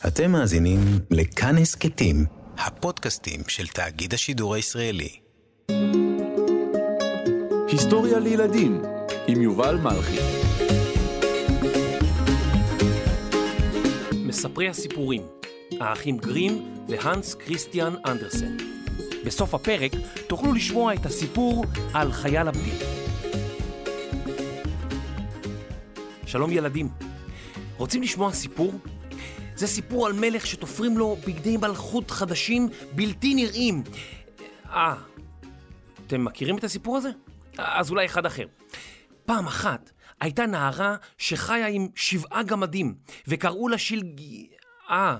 אתם מאזינים לכאן הסכתים, הפודקאסטים של תאגיד השידור הישראלי. היסטוריה לילדים עם יובל מלכי. מספרי הסיפורים, האחים גרים והנס כריסטיאן אנדרסן. בסוף הפרק תוכלו לשמוע את הסיפור על חייל הבדיד. שלום ילדים, רוצים לשמוע סיפור? זה סיפור על מלך שתופרים לו בגדי מלכות חדשים בלתי נראים. אה, אתם מכירים את הסיפור הזה? אז אולי אחד אחר. פעם אחת הייתה נערה שחיה עם שבעה גמדים, וקראו לה שלג... אה,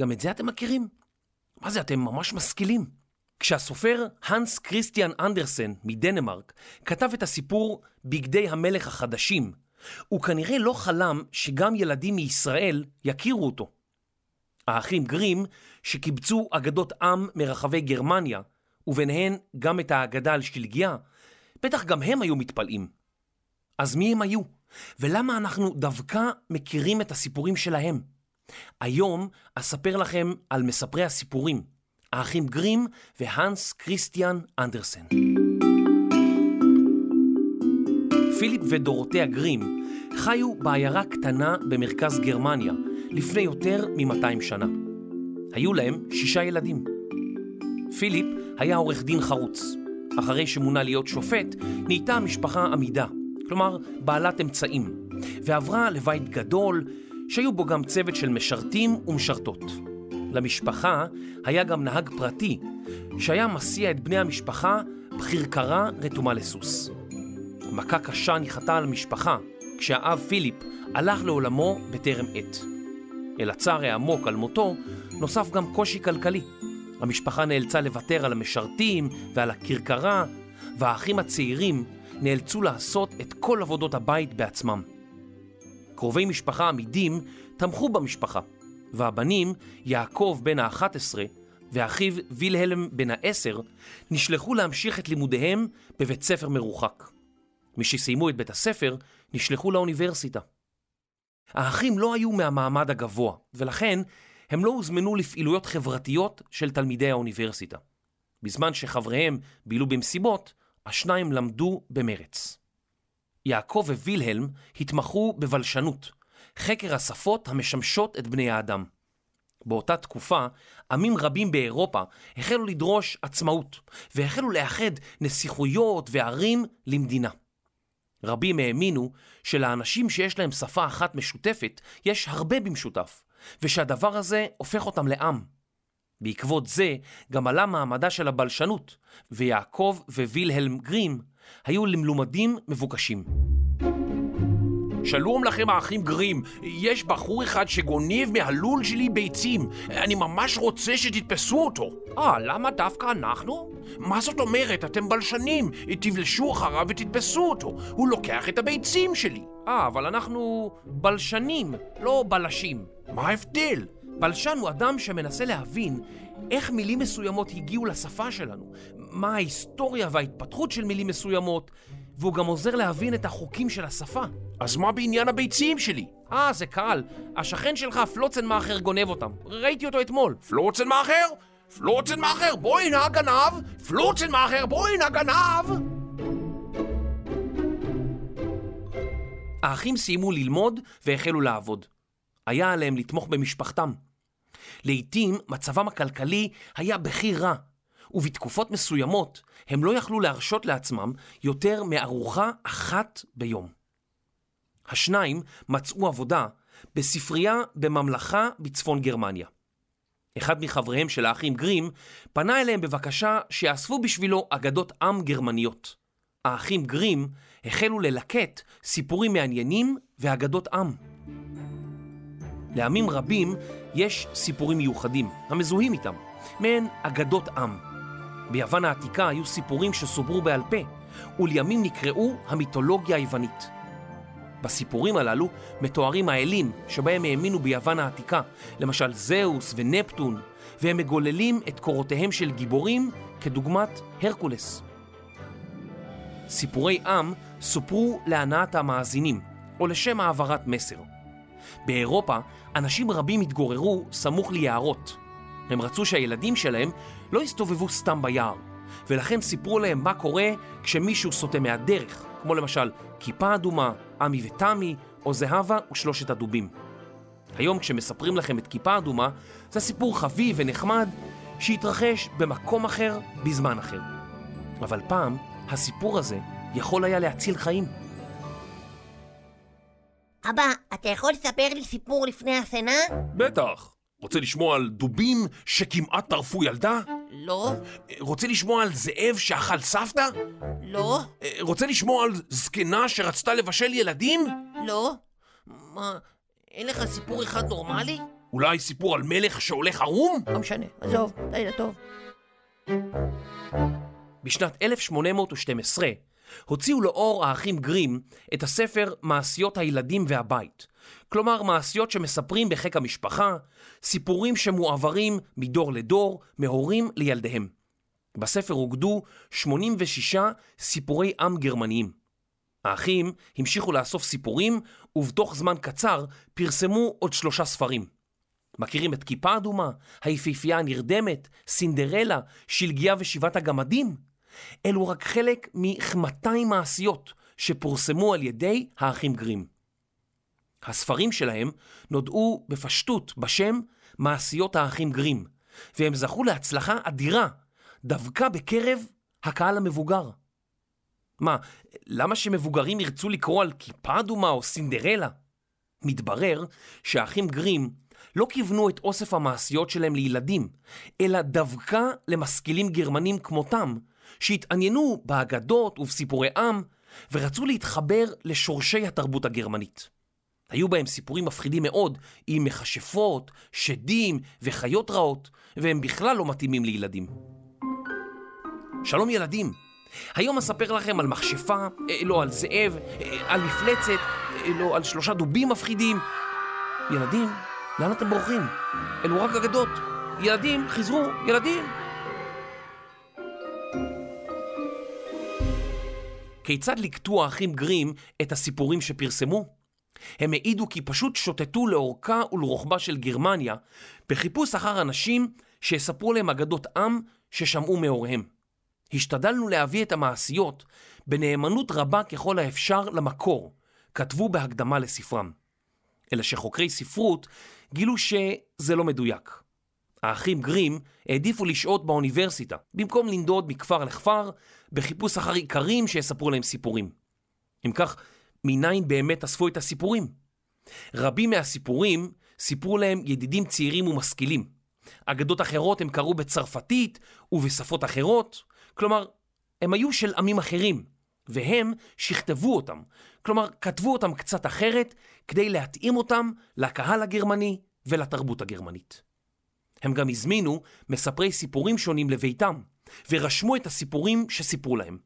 גם את זה אתם מכירים? מה זה, אתם ממש משכילים. כשהסופר הנס כריסטיאן אנדרסן מדנמרק כתב את הסיפור בגדי המלך החדשים, הוא כנראה לא חלם שגם ילדים מישראל יכירו אותו. האחים גרים, שקיבצו אגדות עם מרחבי גרמניה, וביניהן גם את האגדה על שלגיה, בטח גם הם היו מתפלאים. אז מי הם היו? ולמה אנחנו דווקא מכירים את הסיפורים שלהם? היום אספר לכם על מספרי הסיפורים, האחים גרים והנס כריסטיאן אנדרסן. ודורותיה גרים חיו בעיירה קטנה במרכז גרמניה לפני יותר מ-200 שנה. היו להם שישה ילדים. פיליפ היה עורך דין חרוץ. אחרי שמונה להיות שופט, נהייתה המשפחה עמידה, כלומר בעלת אמצעים, ועברה לבית גדול, שהיו בו גם צוות של משרתים ומשרתות. למשפחה היה גם נהג פרטי, שהיה מסיע את בני המשפחה בכרכרה רתומה לסוס. מכה קשה ניחתה על המשפחה כשהאב פיליפ הלך לעולמו בטרם עת. אל הצער העמוק על מותו נוסף גם קושי כלכלי. המשפחה נאלצה לוותר על המשרתים ועל הכרכרה, והאחים הצעירים נאלצו לעשות את כל עבודות הבית בעצמם. קרובי משפחה עמידים תמכו במשפחה, והבנים, יעקב בן ה-11 ואחיו וילהלם בן ה-10, נשלחו להמשיך את לימודיהם בבית ספר מרוחק. משסיימו את בית הספר, נשלחו לאוניברסיטה. האחים לא היו מהמעמד הגבוה, ולכן הם לא הוזמנו לפעילויות חברתיות של תלמידי האוניברסיטה. בזמן שחבריהם בילו במסיבות, השניים למדו במרץ. יעקב ווילהלם התמחו בבלשנות, חקר השפות המשמשות את בני האדם. באותה תקופה, עמים רבים באירופה החלו לדרוש עצמאות, והחלו לאחד נסיכויות וערים למדינה. רבים האמינו שלאנשים שיש להם שפה אחת משותפת, יש הרבה במשותף, ושהדבר הזה הופך אותם לעם. בעקבות זה גם עלה מעמדה של הבלשנות, ויעקב ווילהלם גרים היו למלומדים מבוקשים. שלום לכם האחים גרים, יש בחור אחד שגונב מהלול שלי ביצים. אני ממש רוצה שתתפסו אותו. אה, למה דווקא אנחנו? מה זאת אומרת? אתם בלשנים. תבלשו אחריו ותתפסו אותו. הוא לוקח את הביצים שלי. אה, אבל אנחנו בלשנים, לא בלשים. מה ההבדל? בלשן הוא אדם שמנסה להבין איך מילים מסוימות הגיעו לשפה שלנו, מה ההיסטוריה וההתפתחות של מילים מסוימות, והוא גם עוזר להבין את החוקים של השפה. אז מה בעניין הביצים שלי? אה, זה קל. השכן שלך, פלוצנמאכר, גונב אותם. ראיתי אותו אתמול. פלוצנמאכר? פלוצנמאכר, בואי הנה הגנב! פלוצנמאכר, בואי הנה הגנב! האחים סיימו ללמוד והחלו לעבוד. היה עליהם לתמוך במשפחתם. לעתים מצבם הכלכלי היה בכי רע, ובתקופות מסוימות הם לא יכלו להרשות לעצמם יותר מארוחה אחת ביום. השניים מצאו עבודה בספרייה בממלכה בצפון גרמניה. אחד מחבריהם של האחים גרים פנה אליהם בבקשה שיאספו בשבילו אגדות עם גרמניות. האחים גרים החלו ללקט סיפורים מעניינים ואגדות עם. לעמים רבים יש סיפורים מיוחדים, המזוהים איתם, מעין אגדות עם. ביוון העתיקה היו סיפורים שסוברו בעל פה, ולימים נקראו המיתולוגיה היוונית. בסיפורים הללו מתוארים האלים שבהם האמינו ביוון העתיקה, למשל זהוס ונפטון, והם מגוללים את קורותיהם של גיבורים כדוגמת הרקולס. סיפורי עם סופרו להנאת המאזינים, או לשם העברת מסר. באירופה, אנשים רבים התגוררו סמוך ליערות. הם רצו שהילדים שלהם לא יסתובבו סתם ביער, ולכן סיפרו להם מה קורה כשמישהו סוטה מהדרך, כמו למשל כיפה אדומה, עמי ותמי, או זהבה ושלושת הדובים. היום כשמספרים לכם את כיפה אדומה, זה סיפור חביב ונחמד שהתרחש במקום אחר, בזמן אחר. אבל פעם, הסיפור הזה יכול היה להציל חיים. אבא, אתה יכול לספר לי סיפור לפני השינה? בטח. רוצה לשמוע על דובים שכמעט טרפו ילדה? לא, רוצה לשמוע על זאב שאכל סבתא? לא, רוצה לשמוע על זקנה שרצתה לבשל ילדים? לא. מה, אין לך סיפור אחד נורמלי? אולי סיפור על מלך שהולך ערום? לא משנה, עזוב, לילה טוב. בשנת 1812 הוציאו לאור האחים גרים את הספר מעשיות הילדים והבית. כלומר, מעשיות שמספרים בחיק המשפחה, סיפורים שמועברים מדור לדור, מהורים לילדיהם. בספר אוגדו 86 סיפורי עם גרמניים. האחים המשיכו לאסוף סיפורים, ובתוך זמן קצר פרסמו עוד שלושה ספרים. מכירים את כיפה אדומה, היפיפייה הנרדמת, סינדרלה, שלגיה ושבעת הגמדים? אלו רק חלק מ-200 מעשיות שפורסמו על ידי האחים גרים. הספרים שלהם נודעו בפשטות בשם מעשיות האחים גרים, והם זכו להצלחה אדירה דווקא בקרב הקהל המבוגר. מה, למה שמבוגרים ירצו לקרוא על כיפה אדומה או סינדרלה? מתברר שהאחים גרים לא כיוונו את אוסף המעשיות שלהם לילדים, אלא דווקא למשכילים גרמנים כמותם, שהתעניינו באגדות ובסיפורי עם, ורצו להתחבר לשורשי התרבות הגרמנית. היו בהם סיפורים מפחידים מאוד, עם מכשפות, שדים וחיות רעות, והם בכלל לא מתאימים לילדים. שלום ילדים, היום אספר לכם על מכשפה, אה, לא על זאב, אה, על מפלצת, אה, לא על שלושה דובים מפחידים. ילדים, לאן אתם בורחים? אלו רק אגדות. ילדים, חזרו, ילדים. כיצד ליקטו האחים גרים את הסיפורים שפרסמו? הם העידו כי פשוט שוטטו לאורכה ולרוחבה של גרמניה בחיפוש אחר אנשים שיספרו להם אגדות עם ששמעו מהוריהם. השתדלנו להביא את המעשיות בנאמנות רבה ככל האפשר למקור, כתבו בהקדמה לספרם. אלא שחוקרי ספרות גילו שזה לא מדויק. האחים גרים העדיפו לשהות באוניברסיטה, במקום לנדוד מכפר לכפר בחיפוש אחר עיקרים שיספרו להם סיפורים. אם כך, מניין באמת אספו את הסיפורים? רבים מהסיפורים סיפרו להם ידידים צעירים ומשכילים. אגדות אחרות הם קראו בצרפתית ובשפות אחרות, כלומר, הם היו של עמים אחרים, והם שכתבו אותם, כלומר, כתבו אותם קצת אחרת כדי להתאים אותם לקהל הגרמני ולתרבות הגרמנית. הם גם הזמינו מספרי סיפורים שונים לביתם, ורשמו את הסיפורים שסיפרו להם.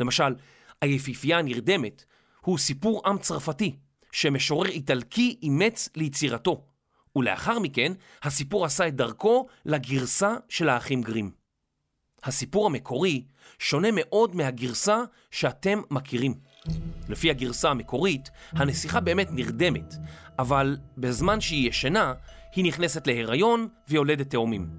למשל, היפיפייה הנרדמת הוא סיפור עם צרפתי, שמשורר איטלקי אימץ ליצירתו, ולאחר מכן הסיפור עשה את דרכו לגרסה של האחים גרים. הסיפור המקורי שונה מאוד מהגרסה שאתם מכירים. לפי הגרסה המקורית, הנסיכה באמת נרדמת, אבל בזמן שהיא ישנה, היא נכנסת להיריון ויולדת תאומים.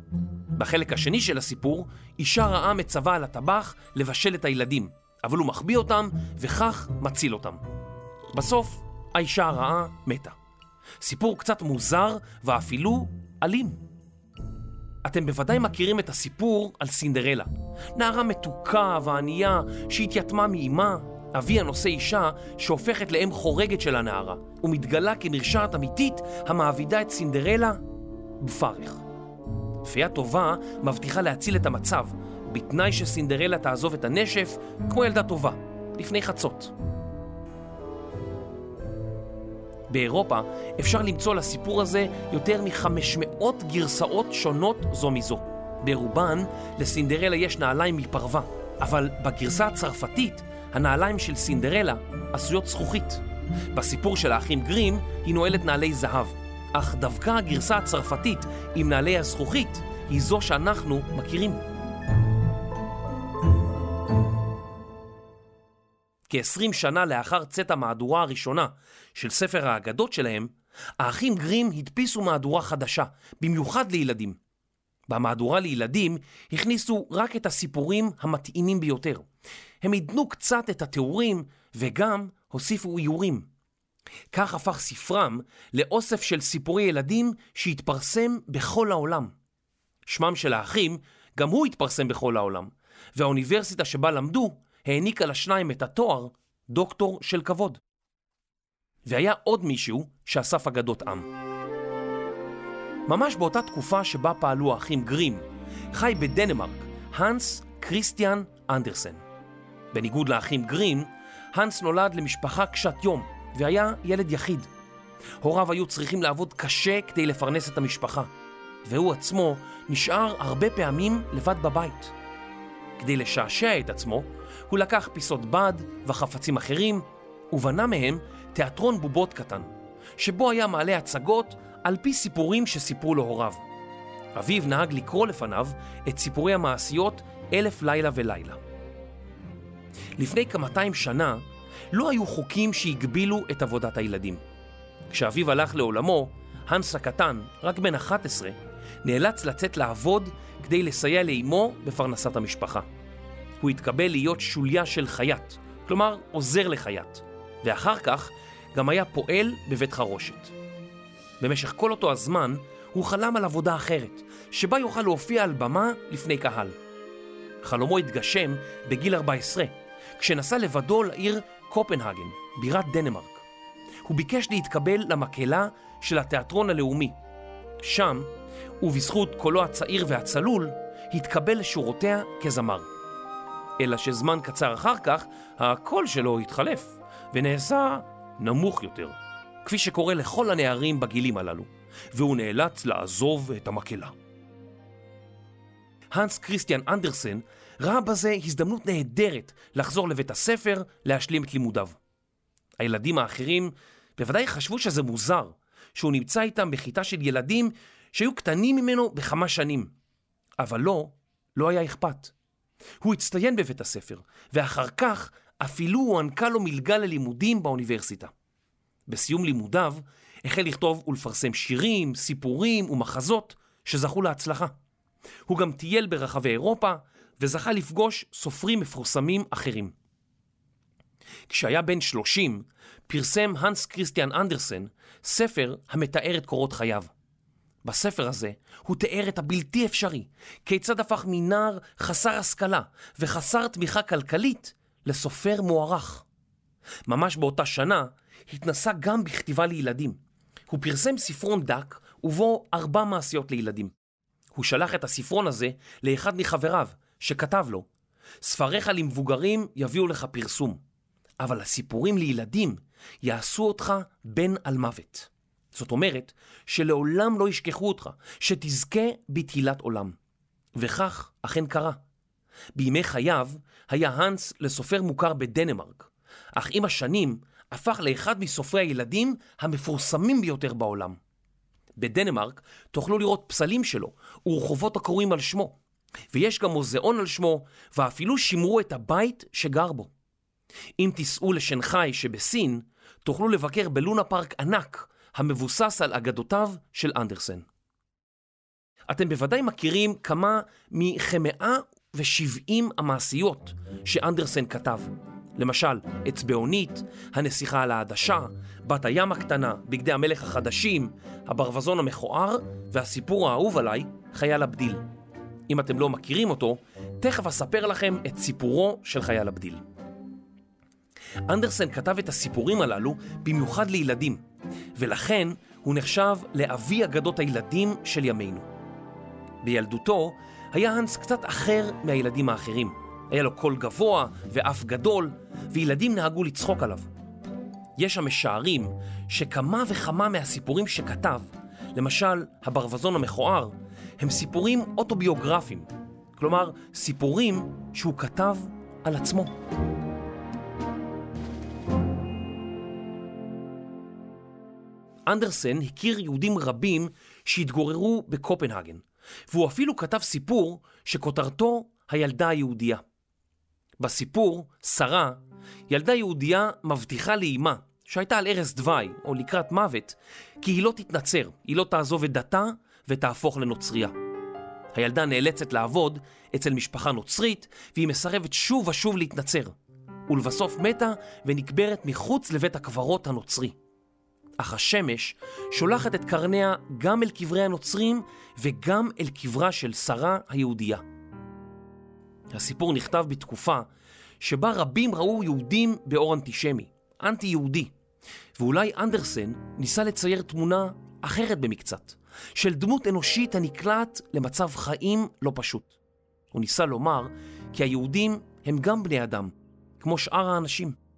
בחלק השני של הסיפור, אישה רעה מצווה על הטבח לבשל את הילדים, אבל הוא מחביא אותם וכך מציל אותם. בסוף, האישה הרעה מתה. סיפור קצת מוזר ואפילו אלים. אתם בוודאי מכירים את הסיפור על סינדרלה. נערה מתוקה וענייה שהתייתמה מאימה, אביה נושא אישה שהופכת לאם חורגת של הנערה, ומתגלה כמרשעת אמיתית המעבידה את סינדרלה בפרך. פיה טובה מבטיחה להציל את המצב, בתנאי שסינדרלה תעזוב את הנשף כמו ילדה טובה, לפני חצות. באירופה אפשר למצוא לסיפור הזה יותר מ-500 גרסאות שונות זו מזו. ברובן לסינדרלה יש נעליים מפרווה, אבל בגרסה הצרפתית הנעליים של סינדרלה עשויות זכוכית. בסיפור של האחים גרים היא נועלת נעלי זהב, אך דווקא הגרסה הצרפתית עם נעלי הזכוכית היא זו שאנחנו מכירים. כ-20 שנה לאחר צאת המהדורה הראשונה של ספר האגדות שלהם, האחים גרים הדפיסו מהדורה חדשה, במיוחד לילדים. במהדורה לילדים הכניסו רק את הסיפורים המתאימים ביותר. הם עידנו קצת את התיאורים וגם הוסיפו איורים. כך הפך ספרם לאוסף של סיפורי ילדים שהתפרסם בכל העולם. שמם של האחים גם הוא התפרסם בכל העולם, והאוניברסיטה שבה למדו העניקה לשניים את התואר דוקטור של כבוד. והיה עוד מישהו שאסף אגדות עם. ממש באותה תקופה שבה פעלו האחים גרים, חי בדנמרק הנס כריסטיאן אנדרסן. בניגוד לאחים גרים, הנס נולד למשפחה קשת יום והיה ילד יחיד. הוריו היו צריכים לעבוד קשה כדי לפרנס את המשפחה, והוא עצמו נשאר הרבה פעמים לבד בבית. כדי לשעשע את עצמו, הוא לקח פיסות בד וחפצים אחרים, ובנה מהם תיאטרון בובות קטן, שבו היה מעלה הצגות על פי סיפורים שסיפרו לו הוריו. אביו נהג לקרוא לפניו את סיפורי המעשיות אלף לילה ולילה. לפני כמאתיים שנה לא היו חוקים שהגבילו את עבודת הילדים. כשאביו הלך לעולמו, הנס הקטן, רק בן 11, נאלץ לצאת לעבוד כדי לסייע לאמו בפרנסת המשפחה. הוא התקבל להיות שוליה של חייט, כלומר עוזר לחייט, ואחר כך גם היה פועל בבית חרושת. במשך כל אותו הזמן הוא חלם על עבודה אחרת, שבה יוכל להופיע על במה לפני קהל. חלומו התגשם בגיל 14, כשנסע לבדו לעיר קופנהגן, בירת דנמרק. הוא ביקש להתקבל למקהלה של התיאטרון הלאומי. שם, ובזכות קולו הצעיר והצלול, התקבל לשורותיה כזמר. אלא שזמן קצר אחר כך, הקול שלו התחלף, ונעשה נמוך יותר, כפי שקורה לכל הנערים בגילים הללו, והוא נאלץ לעזוב את המקהלה. הנס כריסטיאן אנדרסן ראה בזה הזדמנות נהדרת לחזור לבית הספר להשלים את לימודיו. הילדים האחרים בוודאי חשבו שזה מוזר, שהוא נמצא איתם בכיתה של ילדים שהיו קטנים ממנו בכמה שנים. אבל לא, לא היה אכפת. הוא הצטיין בבית הספר, ואחר כך אפילו הוענקה לו מלגה ללימודים באוניברסיטה. בסיום לימודיו החל לכתוב ולפרסם שירים, סיפורים ומחזות שזכו להצלחה. הוא גם טייל ברחבי אירופה וזכה לפגוש סופרים מפורסמים אחרים. כשהיה בן 30, פרסם הנס כריסטיאן אנדרסן ספר המתאר את קורות חייו. בספר הזה הוא תיאר את הבלתי אפשרי, כיצד הפך מנער חסר השכלה וחסר תמיכה כלכלית לסופר מוערך. ממש באותה שנה התנסה גם בכתיבה לילדים. הוא פרסם ספרון דק ובו ארבע מעשיות לילדים. הוא שלח את הספרון הזה לאחד מחבריו, שכתב לו, ספריך למבוגרים יביאו לך פרסום, אבל הסיפורים לילדים יעשו אותך בן על מוות. זאת אומרת, שלעולם לא ישכחו אותך, שתזכה בתהילת עולם. וכך אכן קרה. בימי חייו היה האנס לסופר מוכר בדנמרק, אך עם השנים הפך לאחד מסופרי הילדים המפורסמים ביותר בעולם. בדנמרק תוכלו לראות פסלים שלו ורחובות הקרויים על שמו, ויש גם מוזיאון על שמו, ואפילו שימרו את הבית שגר בו. אם תיסעו לשנגחאי שבסין, תוכלו לבקר בלונה פארק ענק המבוסס על אגדותיו של אנדרסן. אתם בוודאי מכירים כמה מכמאה ושבעים המעשיות שאנדרסן כתב. למשל, אצבעונית, הנסיכה על העדשה, בת הים הקטנה, בגדי המלך החדשים, הברווזון המכוער והסיפור האהוב עליי, חייל הבדיל. אם אתם לא מכירים אותו, תכף אספר לכם את סיפורו של חייל הבדיל. אנדרסן כתב את הסיפורים הללו במיוחד לילדים, ולכן הוא נחשב לאבי אגדות הילדים של ימינו. בילדותו היה האנס קצת אחר מהילדים האחרים. היה לו קול גבוה ואף גדול, וילדים נהגו לצחוק עליו. יש המשערים שכמה וכמה מהסיפורים שכתב, למשל הברווזון המכוער, הם סיפורים אוטוביוגרפיים, כלומר סיפורים שהוא כתב על עצמו. אנדרסן הכיר יהודים רבים שהתגוררו בקופנהגן, והוא אפילו כתב סיפור שכותרתו הילדה היהודייה. בסיפור, שרה, ילדה יהודייה מבטיחה לאימה שהייתה על ערש דווי, או לקראת מוות, כי היא לא תתנצר, היא לא תעזוב את דתה ותהפוך לנוצריה. הילדה נאלצת לעבוד אצל משפחה נוצרית, והיא מסרבת שוב ושוב להתנצר, ולבסוף מתה ונקברת מחוץ לבית הקברות הנוצרי. אך השמש שולחת את קרניה גם אל קברי הנוצרים וגם אל קברה של שרה היהודייה. הסיפור נכתב בתקופה שבה רבים ראו יהודים באור אנטישמי, אנטי-יהודי, ואולי אנדרסן ניסה לצייר תמונה אחרת במקצת, של דמות אנושית הנקלעת למצב חיים לא פשוט. הוא ניסה לומר כי היהודים הם גם בני אדם, כמו שאר האנשים.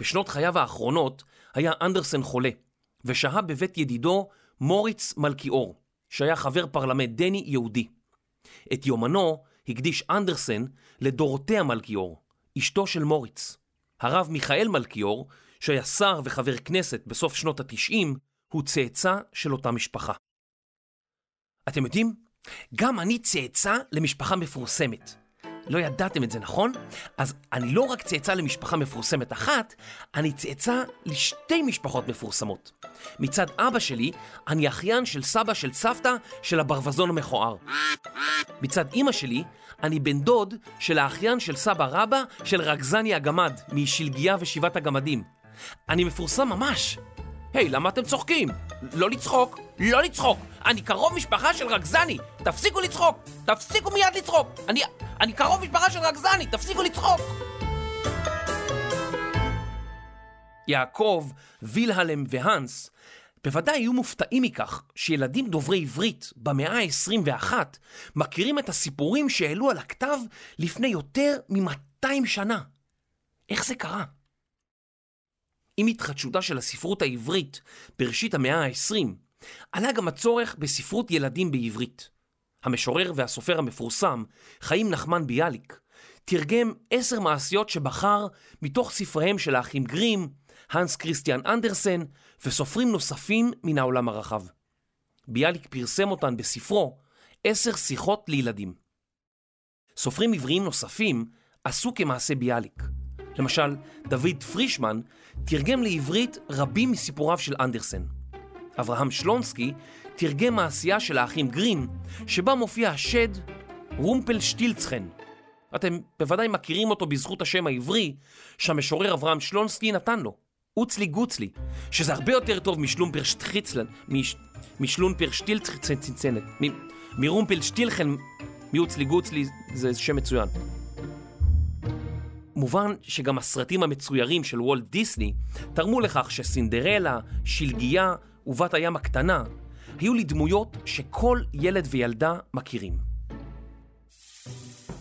בשנות חייו האחרונות היה אנדרסן חולה, ושהה בבית ידידו מוריץ מלכיאור, שהיה חבר פרלמנט דני יהודי. את יומנו הקדיש אנדרסן לדורותיה מלכיאור, אשתו של מוריץ. הרב מיכאל מלכיאור, שהיה שר וחבר כנסת בסוף שנות התשעים, הוא צאצא של אותה משפחה. אתם יודעים? גם אני צאצא למשפחה מפורסמת. לא ידעתם את זה, נכון? אז אני לא רק צאצא למשפחה מפורסמת אחת, אני צאצא לשתי משפחות מפורסמות. מצד אבא שלי, אני אחיין של סבא של סבתא של הברווזון המכוער. מצד אימא שלי, אני בן דוד של האחיין של סבא רבא של רגזני הגמד, משלגיה ושבעת הגמדים. אני מפורסם ממש. היי, למה אתם צוחקים? לא לצחוק, לא לצחוק. אני קרוב משפחה של רגזני. תפסיקו לצחוק. תפסיקו מיד לצחוק. אני, אני קרוב משפחה של רגזני. תפסיקו לצחוק. יעקב, וילהלם והנס בוודאי היו מופתעים מכך שילדים דוברי עברית במאה ה-21 מכירים את הסיפורים שהעלו על הכתב לפני יותר מ-200 שנה. איך זה קרה? עם התחדשותה של הספרות העברית בראשית המאה ה-20, עלה גם הצורך בספרות ילדים בעברית. המשורר והסופר המפורסם, חיים נחמן ביאליק, תרגם עשר מעשיות שבחר מתוך ספריהם של האחים גרים, הנס כריסטיאן אנדרסן וסופרים נוספים מן העולם הרחב. ביאליק פרסם אותן בספרו עשר שיחות לילדים. סופרים עבריים נוספים עשו כמעשה ביאליק. למשל, דוד פרישמן תרגם לעברית רבים מסיפוריו של אנדרסן. אברהם שלונסקי תרגם מעשייה של האחים גרין, שבה מופיע השד רומפל שטילצחן. אתם בוודאי מכירים אותו בזכות השם העברי שהמשורר אברהם שלונסקי נתן לו, אוצלי גוצלי, שזה הרבה יותר טוב משלומפר שטחיצלן, מש, משלומפר שטילצחצנצנצנת, מרומפל שטילחן, מאוצלי גוצלי, זה שם מצוין. מובן שגם הסרטים המצוירים של וולט דיסני תרמו לכך שסינדרלה, שלגיה ובת הים הקטנה היו לי דמויות שכל ילד וילדה מכירים.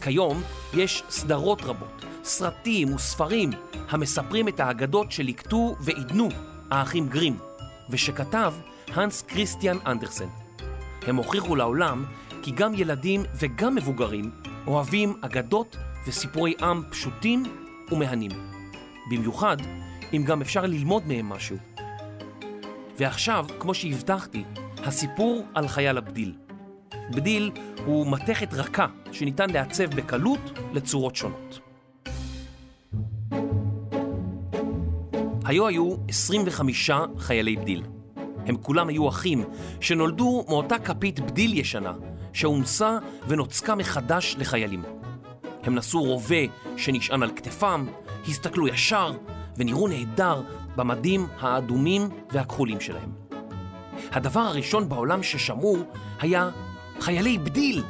כיום יש סדרות רבות, סרטים וספרים המספרים את האגדות שליקטו ועידנו האחים גרים, ושכתב הנס כריסטיאן אנדרסן. הם הוכיחו לעולם כי גם ילדים וגם מבוגרים אוהבים אגדות וסיפורי עם פשוטים ומהנים. במיוחד אם גם אפשר ללמוד מהם משהו. ועכשיו, כמו שהבטחתי, הסיפור על חייל הבדיל. בדיל הוא מתכת רכה שניתן לעצב בקלות לצורות שונות. היו היו 25 חיילי בדיל. הם כולם היו אחים שנולדו מאותה כפית בדיל ישנה שהומסה ונוצקה מחדש לחיילים. הם נשאו רובה שנשען על כתפם, הסתכלו ישר ונראו נהדר במדים האדומים והכחולים שלהם. הדבר הראשון בעולם ששמעו היה חיילי בדיל.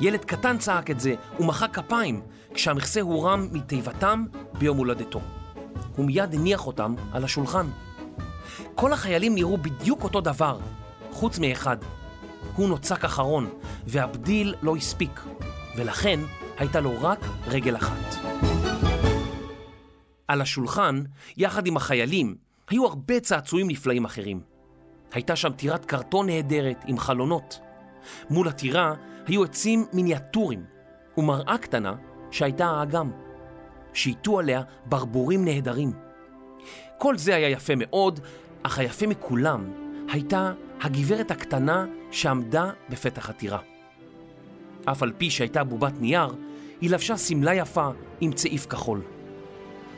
ילד קטן צעק את זה ומחא כפיים כשהמכסה הורם מתיבתם ביום הולדתו. הוא מיד הניח אותם על השולחן. כל החיילים נראו בדיוק אותו דבר, חוץ מאחד. הוא נוצק אחרון, והבדיל לא הספיק, ולכן הייתה לו רק רגל אחת. על השולחן, יחד עם החיילים, היו הרבה צעצועים נפלאים אחרים. הייתה שם טירת קרטון נהדרת עם חלונות. מול הטירה היו עצים מיניאטורים ומראה קטנה שהייתה האגם. שייטו עליה ברבורים נהדרים. כל זה היה יפה מאוד, אך היפה מכולם הייתה הגברת הקטנה שעמדה בפתח הטירה. אף על פי שהייתה בובת נייר, היא לבשה שמלה יפה עם צעיף כחול.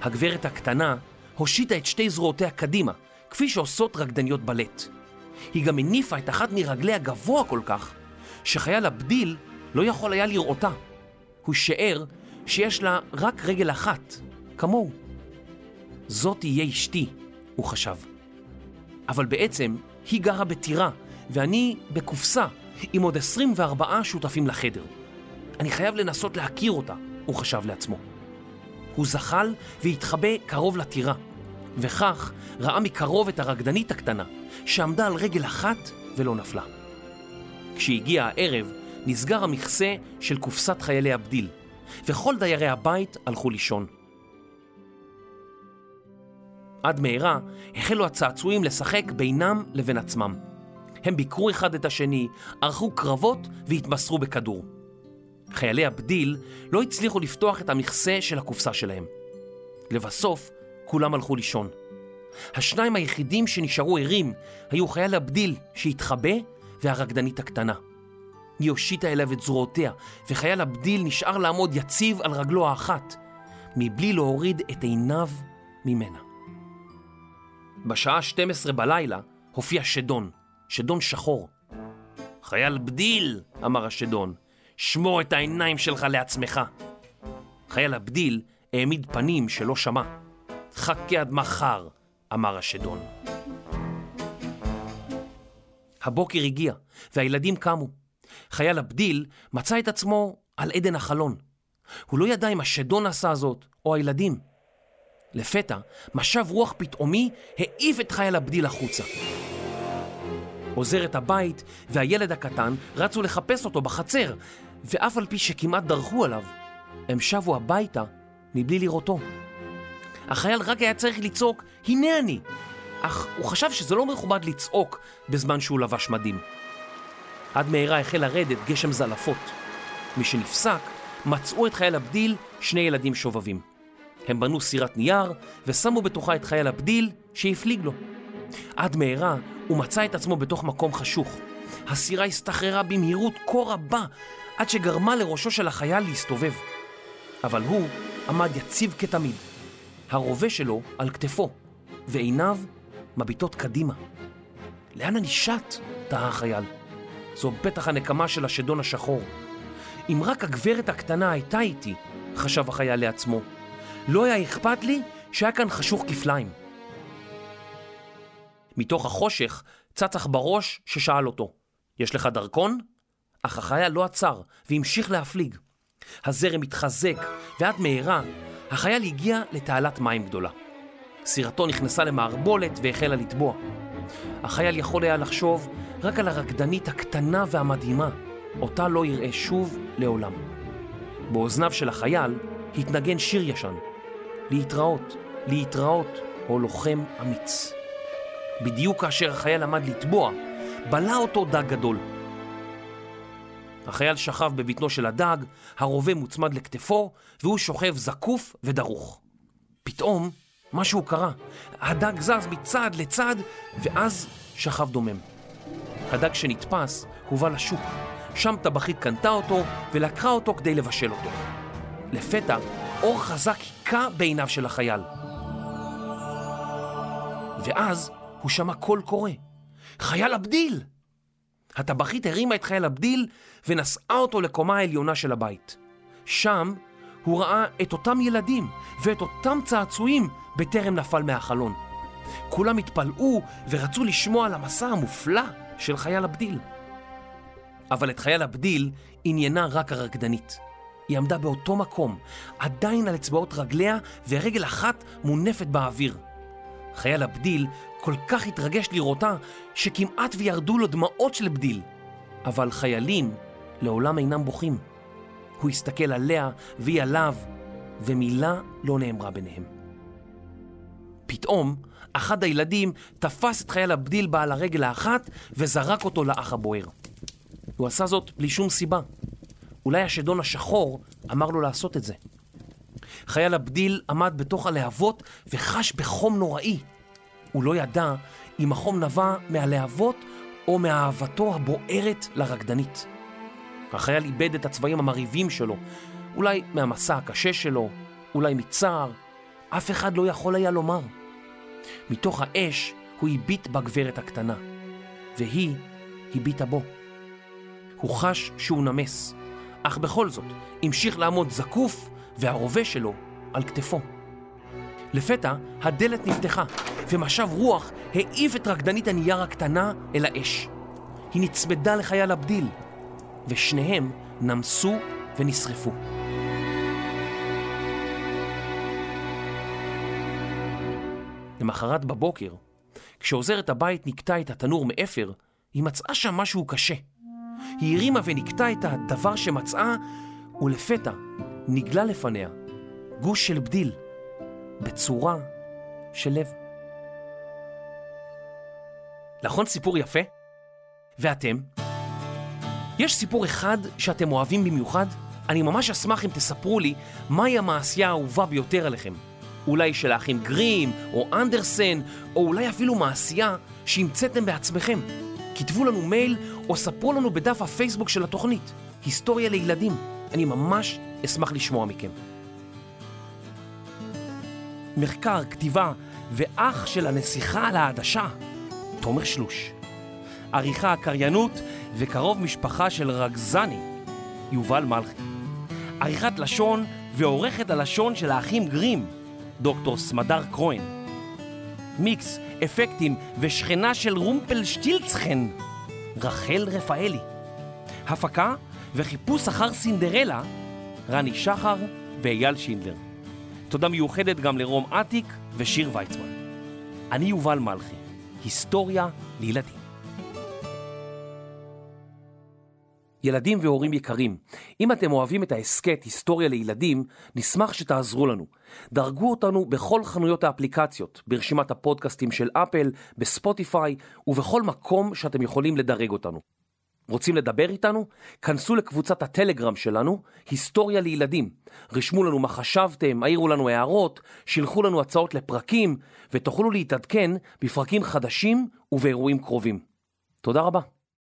הגברת הקטנה הושיטה את שתי זרועותיה קדימה, כפי שעושות רקדניות בלט. היא גם הניפה את אחת מרגליה גבוה כל כך, שחייל הבדיל לא יכול היה לראותה. הוא שיער שיש לה רק רגל אחת, כמוהו. זאת תהיה אשתי, הוא חשב. אבל בעצם היא גרה בטירה, ואני בקופסה, עם עוד 24 שותפים לחדר. אני חייב לנסות להכיר אותה, הוא חשב לעצמו. הוא זחל והתחבא קרוב לטירה, וכך ראה מקרוב את הרקדנית הקטנה, שעמדה על רגל אחת ולא נפלה. כשהגיע הערב, נסגר המכסה של קופסת חיילי הבדיל, וכל דיירי הבית הלכו לישון. עד מהרה החלו הצעצועים לשחק בינם לבין עצמם. הם ביקרו אחד את השני, ערכו קרבות והתמסרו בכדור. חיילי הבדיל לא הצליחו לפתוח את המכסה של הקופסה שלהם. לבסוף, כולם הלכו לישון. השניים היחידים שנשארו ערים היו חייל הבדיל שהתחבא והרקדנית הקטנה. היא הושיטה אליו את זרועותיה, וחייל הבדיל נשאר לעמוד יציב על רגלו האחת, מבלי להוריד את עיניו ממנה. בשעה 12 בלילה הופיע שדון, שדון שחור. חייל בדיל, אמר השדון, שמור את העיניים שלך לעצמך. חייל הבדיל העמיד פנים שלא שמע. חכה עד מחר, אמר השדון. הבוקר הגיע, והילדים קמו. חייל הבדיל מצא את עצמו על עדן החלון. הוא לא ידע אם השדון עשה זאת או הילדים. לפתע, משב רוח פתאומי העיף את חייל הבדיל החוצה. עוזרת הבית והילד הקטן רצו לחפש אותו בחצר, ואף על פי שכמעט דרכו עליו, הם שבו הביתה מבלי לראותו. החייל רק היה צריך לצעוק, הנה אני! אך הוא חשב שזה לא מכובד לצעוק בזמן שהוא לבש מדים. עד מהרה החל לרדת גשם זלעפות. משנפסק, מצאו את חייל הבדיל שני ילדים שובבים. הם בנו סירת נייר ושמו בתוכה את חייל הבדיל שהפליג לו. עד מהרה הוא מצא את עצמו בתוך מקום חשוך. הסירה הסתחררה במהירות כה רבה עד שגרמה לראשו של החייל להסתובב. אבל הוא עמד יציב כתמיד. הרובה שלו על כתפו, ועיניו מביטות קדימה. לאן אני שט? תהה החייל. זו בטח הנקמה של השדון השחור. אם רק הגברת הקטנה הייתה איתי, חשב החייל לעצמו, לא היה אכפת לי שהיה כאן חשוך כפליים. מתוך החושך צץ עכברוש ששאל אותו, יש לך דרכון? אך החייל לא עצר והמשיך להפליג. הזרם התחזק, ועד מהרה החייל הגיע לתעלת מים גדולה. סירתו נכנסה למערבולת והחלה לטבוע. החייל יכול היה לחשוב רק על הרקדנית הקטנה והמדהימה, אותה לא יראה שוב לעולם. באוזניו של החייל התנגן שיר ישן, להתראות, להתראות, או לוחם אמיץ. בדיוק כאשר החייל עמד לטבוע, בלע אותו דג גדול. החייל שכב בבטנו של הדג, הרובה מוצמד לכתפו, והוא שוכב זקוף ודרוך. פתאום משהו קרה. הדג זז מצד לצד, ואז שכב דומם. הדג שנתפס הובא לשוק. שם טבחית קנתה אותו ולקחה אותו כדי לבשל אותו. לפתע, אור חזק היכה בעיניו של החייל. ואז הוא שמע קול קורא. חייל הבדיל! הטבחית הרימה את חייל הבדיל ונשאה אותו לקומה העליונה של הבית. שם הוא ראה את אותם ילדים ואת אותם צעצועים בטרם נפל מהחלון. כולם התפלאו ורצו לשמוע על המסע המופלא של חייל הבדיל. אבל את חייל הבדיל עניינה רק הרקדנית. היא עמדה באותו מקום, עדיין על אצבעות רגליה ורגל אחת מונפת באוויר. חייל הבדיל כל כך התרגש לראותה שכמעט וירדו לו דמעות של בדיל. אבל חיילים לעולם אינם בוכים. הוא הסתכל עליה והיא עליו, ומילה לא נאמרה ביניהם. פתאום, אחד הילדים תפס את חייל הבדיל בעל הרגל האחת וזרק אותו לאח הבוער. הוא עשה זאת בלי שום סיבה. אולי השדון השחור אמר לו לעשות את זה. חייל הבדיל עמד בתוך הלהבות וחש בחום נוראי. הוא לא ידע אם החום נבע מהלהבות או מאהבתו הבוערת לרקדנית. החייל איבד את הצבעים המרהיבים שלו, אולי מהמסע הקשה שלו, אולי מצער, אף אחד לא יכול היה לומר. מתוך האש הוא הביט בגברת הקטנה, והיא הביטה בו. הוא חש שהוא נמס, אך בכל זאת המשיך לעמוד זקוף והרובה שלו על כתפו. לפתע הדלת נפתחה, ומשב רוח העיף את רקדנית הנייר הקטנה אל האש. היא נצמדה לחייל הבדיל, ושניהם נמסו ונשרפו. למחרת בבוקר, כשעוזרת הבית נקטה את התנור מאפר, היא מצאה שם משהו קשה. היא הרימה ונקטה את הדבר שמצאה, ולפתע נגלה לפניה גוש של בדיל, בצורה של לב. נכון סיפור יפה? ואתם? יש סיפור אחד שאתם אוהבים במיוחד? אני ממש אשמח אם תספרו לי מהי המעשייה האהובה ביותר עליכם. אולי של האחים גרים, או אנדרסן, או אולי אפילו מעשייה שהמצאתם בעצמכם. כתבו לנו מייל או ספרו לנו בדף הפייסבוק של התוכנית, היסטוריה לילדים. אני ממש אשמח לשמוע מכם. מחקר, כתיבה ואח של הנסיכה על העדשה, תומר שלוש. עריכה, קריינות וקרוב משפחה של רגזני, יובל מלכי. עריכת לשון ועורכת הלשון של האחים גרים, דוקטור סמדר קרוין. מיקס, אפקטים ושכנה של רומפלשטילצחן, רחל רפאלי. הפקה וחיפוש אחר סינדרלה, רני שחר ואייל שינדלר. תודה מיוחדת גם לרום אטיק ושיר ויצמן. אני יובל מלכי, היסטוריה לילדים. ילדים והורים יקרים, אם אתם אוהבים את ההסכת היסטוריה לילדים, נשמח שתעזרו לנו. דרגו אותנו בכל חנויות האפליקציות, ברשימת הפודקאסטים של אפל, בספוטיפיי ובכל מקום שאתם יכולים לדרג אותנו. רוצים לדבר איתנו? כנסו לקבוצת הטלגרם שלנו, היסטוריה לילדים. רשמו לנו מה חשבתם, העירו לנו הערות, שילחו לנו הצעות לפרקים, ותוכלו להתעדכן בפרקים חדשים ובאירועים קרובים. תודה רבה.